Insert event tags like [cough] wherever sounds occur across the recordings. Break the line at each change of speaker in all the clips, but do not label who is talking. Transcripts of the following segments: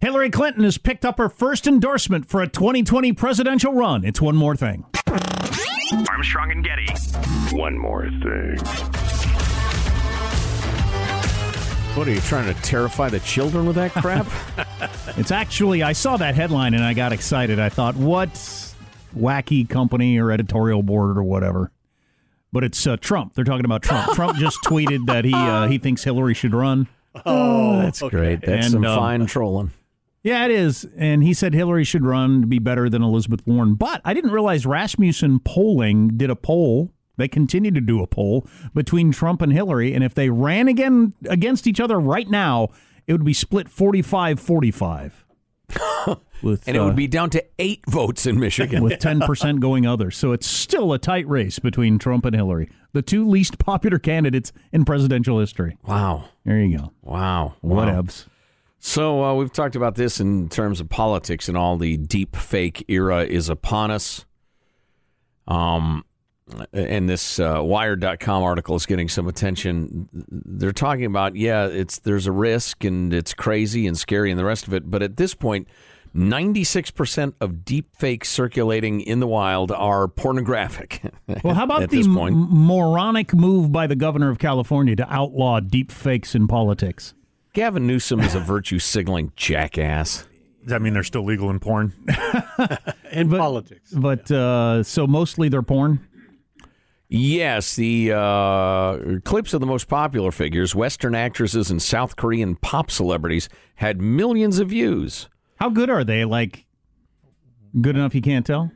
Hillary Clinton has picked up her first endorsement for a 2020 presidential run. It's one more thing.
Armstrong and Getty.
One more thing.
What are you trying to terrify the children with that crap? [laughs] [laughs]
It's actually, I saw that headline and I got excited. I thought, what wacky company or editorial board or whatever? But it's uh, Trump. They're talking about Trump. Trump just tweeted that he uh, he thinks Hillary should run.
oh, that's great. That's
And,
some
um,
fine trolling.
Yeah, it is. And he said Hillary should run to be better than Elizabeth Warren. But I didn't realize Rasmussen Polling did a poll. They continue to do a poll between Trump and Hillary. And if they ran again against each other right now, it would be split 45 45. [laughs] with,
And it
uh,
would be down to eight votes in Michigan.
with 10% going other. So it's still a tight race between Trump and Hillary, the two least popular candidates in presidential history.
wow.
There you go.
Wow. wow.
Whatevs.
So uh, we've talked about this in terms of politics and all the deep fake era is upon us. Um, and this uh, Wired.com article is getting some attention. They're talking about yeah, it's there's a risk and it's crazy and scary and the rest of it. But at this point, 96% of deep fakes circulating in the wild are pornographic. [laughs]
Well, how about the
point?
m- moronic move by the governor of California to outlaw deep fakes in politics?
Gavin Newsom is a virtue signaling jackass.
Does that mean they're still legal in porn? [laughs]
in politics.
But uh, so mostly they're porn.
Yes, the uh, clips of the most popular figures, Western actresses and South Korean pop celebrities, had millions of views.
How good are they? Like good enough you can't tell.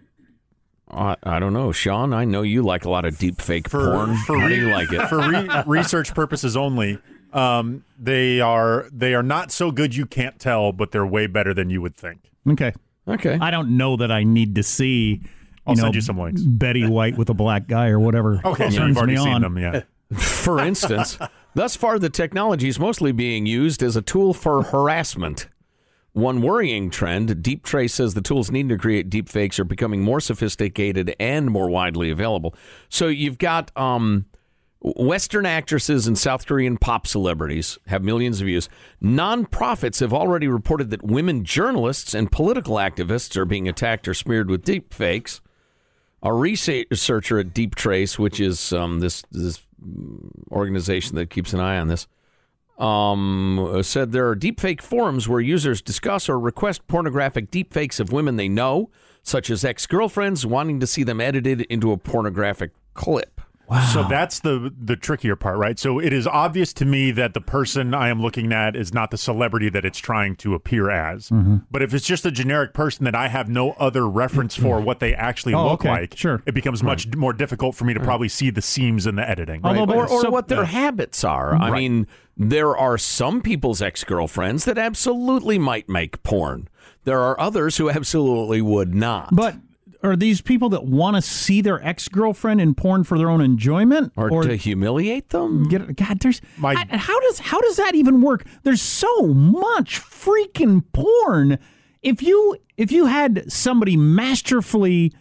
I, I don't know, Sean. I know you like a lot of deep fake
For-
porn.
for
How do you like it?
For re- [laughs] research purposes only, um, they are they are not so good you can't tell, but they're way better than you would think.
Okay.
Okay.
I don't know that I need to see.
I'll
you know,
send you some links.
Betty White with a black guy or whatever. [laughs]
Okay, so you've already
me
seen
on.
them, yeah. [laughs]
For instance, thus far the technology is mostly being used as a tool for harassment. One worrying trend, Deeptrace says the tools needed to create deep fakes are becoming more sophisticated and more widely available. So you've got um, Western actresses and South Korean pop celebrities have millions of views. Nonprofits have already reported that women journalists and political activists are being attacked or smeared with deep fakes. A researcher at Deeptrace, which is um, this this organization that keeps an eye on this, um, said there are deepfake forums where users discuss or request pornographic deepfakes of women they know, such as ex girlfriends, wanting to see them edited into a pornographic clip.
So that's the the trickier part, right? So it is obvious to me that the person I am looking at is not the celebrity that it's trying to appear as.
Mm-hmm.
But if it's just a generic person that I have no other reference for what they actually
Oh,
look
okay.
like,
Sure.
it becomes much more difficult for me to probably see the seams in the editing.
Although?
Or, or
So-
what their habits are. I mean, there are some people's ex girlfriends that absolutely might make porn. There are others who absolutely would not.
But are these people that want to see their ex girlfriend in porn for their own enjoyment,
or, to humiliate them.
get God? There's
My-
I- how does how does that even work? There's so much freaking porn. If you if you had somebody masterfully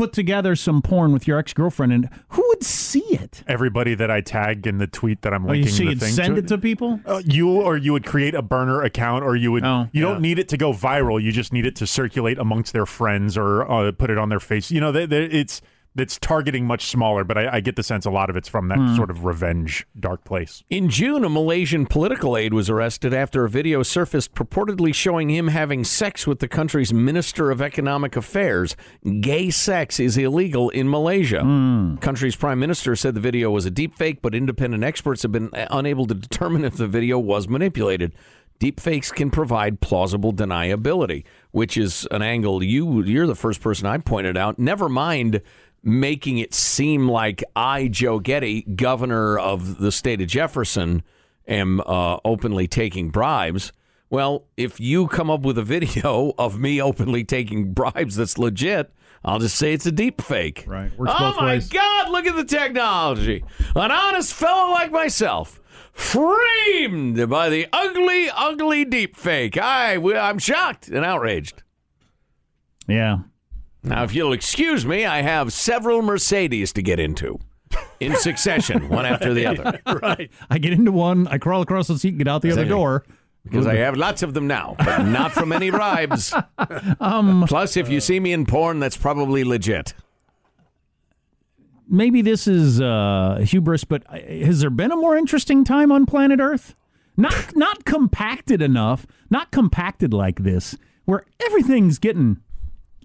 put together some porn with your ex girlfriend, and who would see it?
Everybody that I tag in the tweet that I'm
Oh, you
linking the thing
send
to,
it to people.
Uh, you or you would create a burner account or you would
Oh,
you
yeah.
don't need it to go viral you just need it to circulate amongst their friends or uh, put it on their face you know they, they, it's it's targeting much smaller but I, I get the sense a lot of it's from that
Hmm.
sort of revenge dark place
In June, a Malaysian political aide was arrested after a video surfaced purportedly showing him having sex with the country's Minister of Economic Affairs. Gay sex is illegal in Malaysia. Country's prime minister said the video was a deepfake, but independent experts have been unable to determine if the video was manipulated. Deepfakes can provide plausible deniability, which is an angle you you're the first person I pointed out. Never mind making it seem like I, Joe Getty, governor of the state of Jefferson, am uh, openly taking bribes. Well, if you come up with a video [laughs] of me openly taking bribes that's legit, I'll just say it's a deep fake.
Right. Works
oh my
ways.
God, look at the technology. An honest fellow like myself. Framed by the ugly, ugly deep fake. I, I'm shocked and outraged.
Yeah.
Now, if you'll excuse me, I have several Mercedes to get into. in succession, one after the other. [laughs]
right.
I get into one, I crawl across the seat, and get out the other door.
Because I have lots of them now, but not from any bribes. [laughs] Plus, if you see me in porn, that's probably legit.
maybe this is uh, hubris, but uh, has there been a more interesting time on planet Earth? Not not compacted enough, not compacted like this, where everything's getting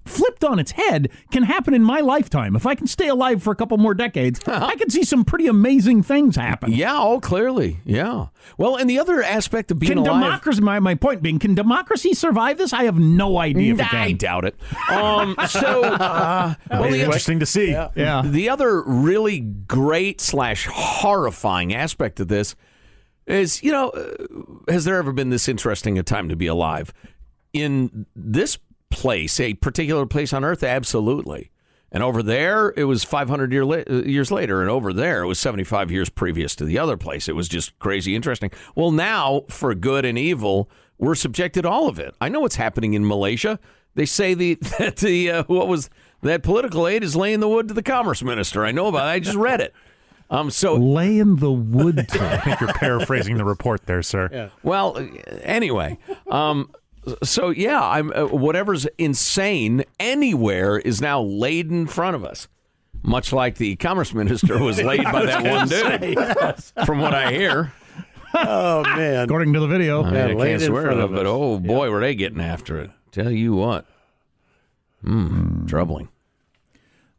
flipped on its head can happen in my lifetime. If I can stay alive for a couple more decades, [laughs] I can see some pretty amazing things happen.
Yeah, oh, clearly. Yeah. Well, and the other aspect of being
Can
alive.
democracy? My, my point being, can democracy survive this? I have no idea. If it
I doubt it. Um, so, [laughs] uh, well, the,
interesting to see.
Yeah.
the other really great slash horrifying aspect of this is, you know, uh, has there ever been this interesting a time to be alive? In this place, a particular place on Earth, absolutely. And over there, it was 500 year la- uh, years later. And over there, it was 75 years previous to the other place. It was just crazy interesting. Well, now, for good and evil, we're subjected to all of it. I know what's happening in Malaysia. They say the [laughs] that the uh, what was that political aide is laying the wood to the commerce minister. I know about it. I just read it. Um, so
Lay in the wood. to
I think you're paraphrasing the report there, sir. Yeah.
Well, anyway, um, so yeah, I'm uh, whatever's insane anywhere is now laid in front of us, much like the commerce minister was laid by [laughs] that one dude. From what I hear,
Oh man.
According to the video.
I, mean,
Yeah,
I
laid
can't
in
swear
front
it,
of
but
us.
oh boy, were they getting after it! Tell you what, hmm, troubling.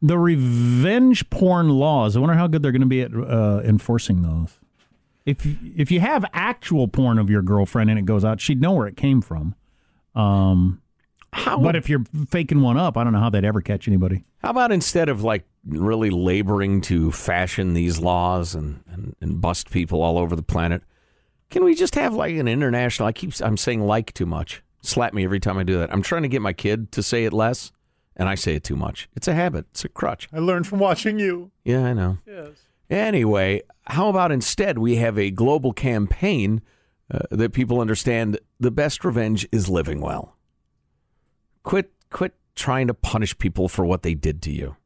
The revenge porn laws. I wonder how good they're going to be at uh, enforcing those. If if you have actual porn of your girlfriend and it goes out, she'd know where it came from. Um,
How
but if you're faking one up, I don't know how they'd ever catch anybody.
How about instead of like really laboring to fashion these laws and, and, and bust people all over the planet, can we just have like an international? I keep I'm saying like too much. Slap me every time I do that. I'm trying to get my kid to say it less, and I say it too much. It's a habit. It's a crutch.
I learned from watching you.
Yeah, I know.
Yes.
Anyway, how about instead we have a global campaign uh, that people understand the best revenge is living well. Quit quit trying to punish people for what they did to you.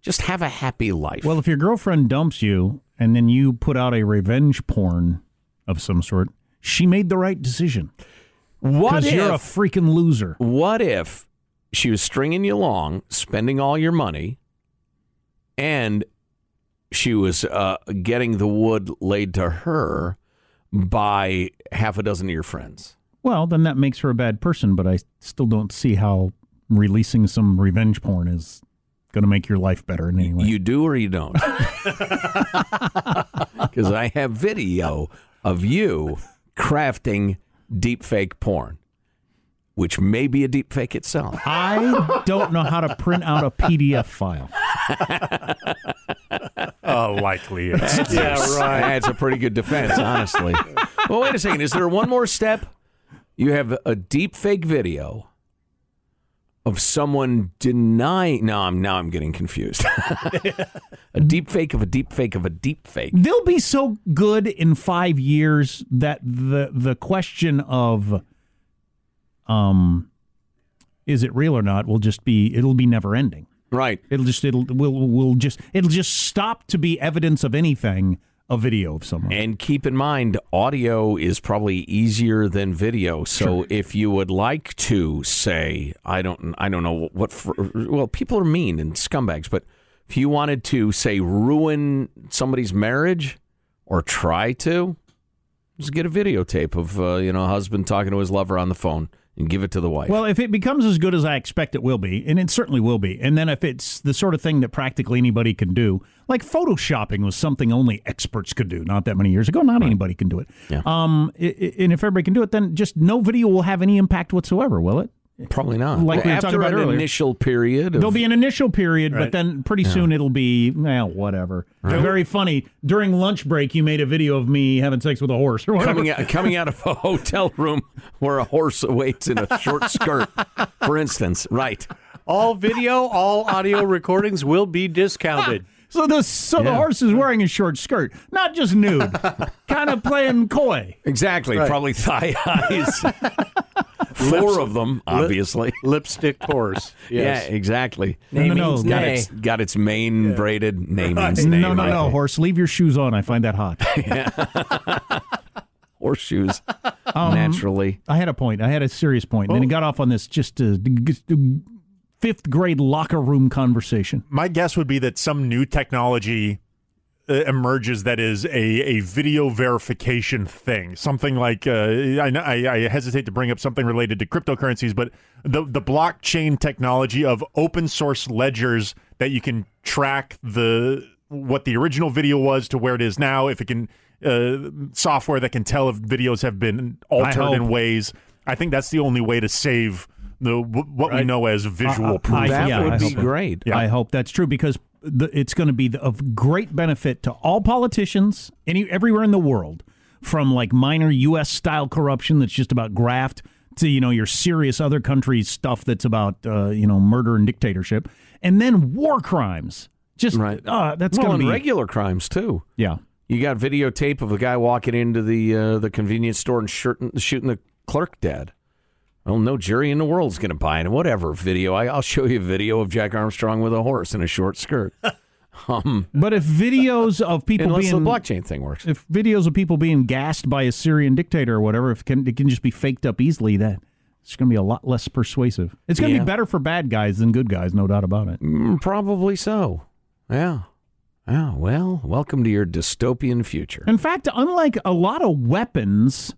Just have a happy life.
Well, if your girlfriend dumps you and then you put out a revenge porn of some sort, she made the right decision
what if
you're a freaking loser.
what if she was stringing you along, spending all your money, and she was uh, getting the wood laid to her by half a dozen of your friends?
Well, then that makes her a bad person, but I still don't see how releasing some revenge porn is going to make your life better in any way.
You do or you don't? [laughs] Because I have video of you crafting deep fake porn, which may be a deep fake itself.
I don't know how to print out a PDF file. [laughs]
Uh, likely. It's,
Yeah, right.
That's a pretty good defense, honestly. well, wait a second. Is there one more step? You have a deep fake video of someone denying. No, I'm now I'm getting confused. [laughs] a deep fake of a deep fake of a deep fake.
They'll be so good in five years that the the question of um is it real or not will just be it'll be never ending.
Right.
It'll just it'll will will just it'll just stop to be evidence of anything a video of someone.
And keep in mind, audio is probably easier than video. So if you would like to say, I don't, I don't know what. For, well, people are mean and scumbags, but if you wanted to say ruin somebody's marriage or try to, just get a videotape of uh, you know a husband talking to his lover on the phone and give it to the wife.
Well, if it becomes as good as I expect it will be, and it certainly will be, and then if it's the sort of thing that practically anybody can do, like photoshopping was something only experts could do not that many years ago. Not anybody can do it.
Yeah.
Um, and if everybody can do it, then just no video will have any impact whatsoever, will it?
Probably not.
like we were
After
talking about
an
earlier.
initial period, of,
There'll be an initial period, but then pretty soon it'll be well, whatever. Very funny. During lunch break, you made a video of me having sex with a horse or whatever.
coming out, coming out of a [laughs] hotel room where a horse waits in a short skirt, for instance. Right.
All video, all audio recordings will be discounted. [laughs]
So the so the horse is wearing a short skirt, not just nude, [laughs] kind of playing coy.
Exactly.
Right.
Probably thigh highs. Four of them, obviously. [laughs]
Lipstick horse. [laughs] Yes.
Yeah, exactly.
No, no, no,
means
Got
nay.
its, got its mane braided. Name means
no,
name.
no, no,
right?
horse. Leave your shoes on. I find that hot. [laughs]
Horseshoes.
Um,
Naturally.
I had a point. I had a serious point. And then he got off on this just uh, g- g- fifth grade locker room conversation.
My guess would be that some new technology uh, emerges that is a, a video verification thing. Something like uh, I, I I hesitate to bring up something related to cryptocurrencies, but the the blockchain technology of open source ledgers that you can track the what the original video was to where it is now. If it can uh, software that can tell if videos have been altered in ways. I think that's the only way to save the wh- what we know as visual
Uh, uh,
proof.
I-
That
yeah,
would
I
be great.
Yeah.
I hope that's true because the, it's going to be of great benefit to all politicians any everywhere in the world, from like minor U.S. style corruption that's just about graft to you know your serious other countries stuff that's about uh, you know murder and dictatorship, and then war crimes. Just
Right.
uh, that's
well,
going to be
regular crimes, too.
yeah.
You got videotape of a guy walking into the uh, the convenience store and shooting, shooting the clerk dead. Well, no jury in the world's going to buy it. Whatever video, I, I'll show you a video of Jack Armstrong with a horse in a short skirt. [laughs] um,
But if videos of people
unless
being
the blockchain thing works.
if videos of people being gassed by a Syrian dictator or whatever, if it can, it can just be faked up easily, that it's going to be a lot less persuasive. It's going to
Yeah.
be better for bad guys than good guys, no doubt about it.
Mm, probably so. Yeah. Yeah. Well, welcome to your dystopian future.
In fact, unlike a lot of weapons,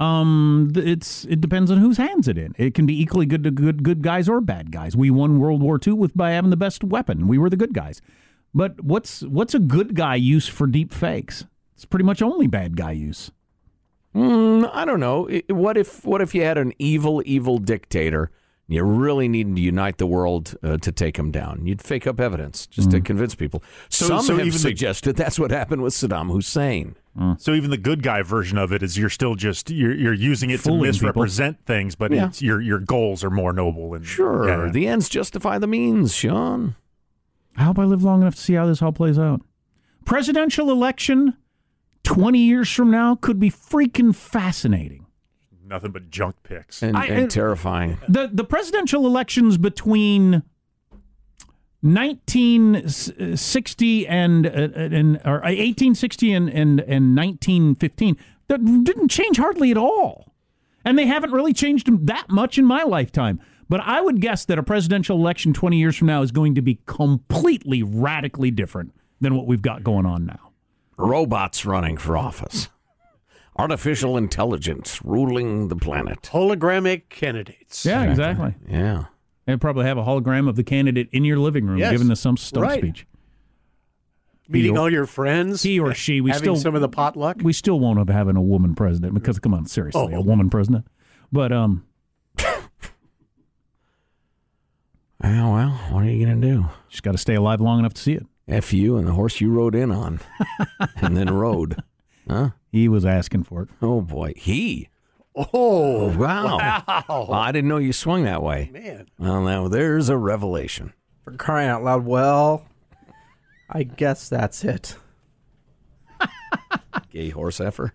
um, it's it depends on whose hands it in. It can be equally good to good good guys or bad guys. We won World War II with by having the best weapon. We were the good guys. But what's what's a good guy use for deep fakes? It's pretty much only bad guy use.
Mm, I don't know. What if what if you had an evil, evil dictator? and You really needed to unite the world uh, to take him down. You'd fake up evidence just to convince people.
So-
Some
so
have
even the-
suggested that's what happened with Saddam Hussein. Mm.
So even the good guy version of it is you're still just you're you're using it
Fooling
to
people.
misrepresent things, but
Yeah.
it's, your your goals are more noble and
Sure,
yeah.
the ends justify the means, Sean.
I hope I live long enough to see how this all plays out. Presidential election 20 years from now could be freaking fascinating.
nothing but junk picks.
And,
I-
and
and-
terrifying.
The the presidential elections between 1960 and uh, and or 1860 and and and 1915 that didn't change hardly at all. And they haven't really changed that much in my lifetime. But I would guess that a presidential election 20 years from now is going to be completely radically different than what we've got going on now.
Robots running for office. Artificial intelligence ruling the planet.
Hologramic candidates.
Yeah, exactly.
Yeah.
And probably have a hologram of the candidate in your living room
Yes.
giving the some stump
Right.
speech.
Meeting
or-
all your friends.
he or she, we
having
still-
some of the potluck.
We still won't have having a woman president because come on, seriously, a
Oh.
woman president. But um,
Oh, well, what are you going to do?
just got to stay alive long enough to see it.
F you and the horse you rode in on and then rode. [laughs] Huh?
He was asking for it.
Oh, boy. He.
Oh, oh,
Wow.
wow.
Well, I didn't know you swung that way.
Man.
Well, now there's a revelation.
For crying out loud. Well, I guess that's it. [laughs]
Gay horse effer.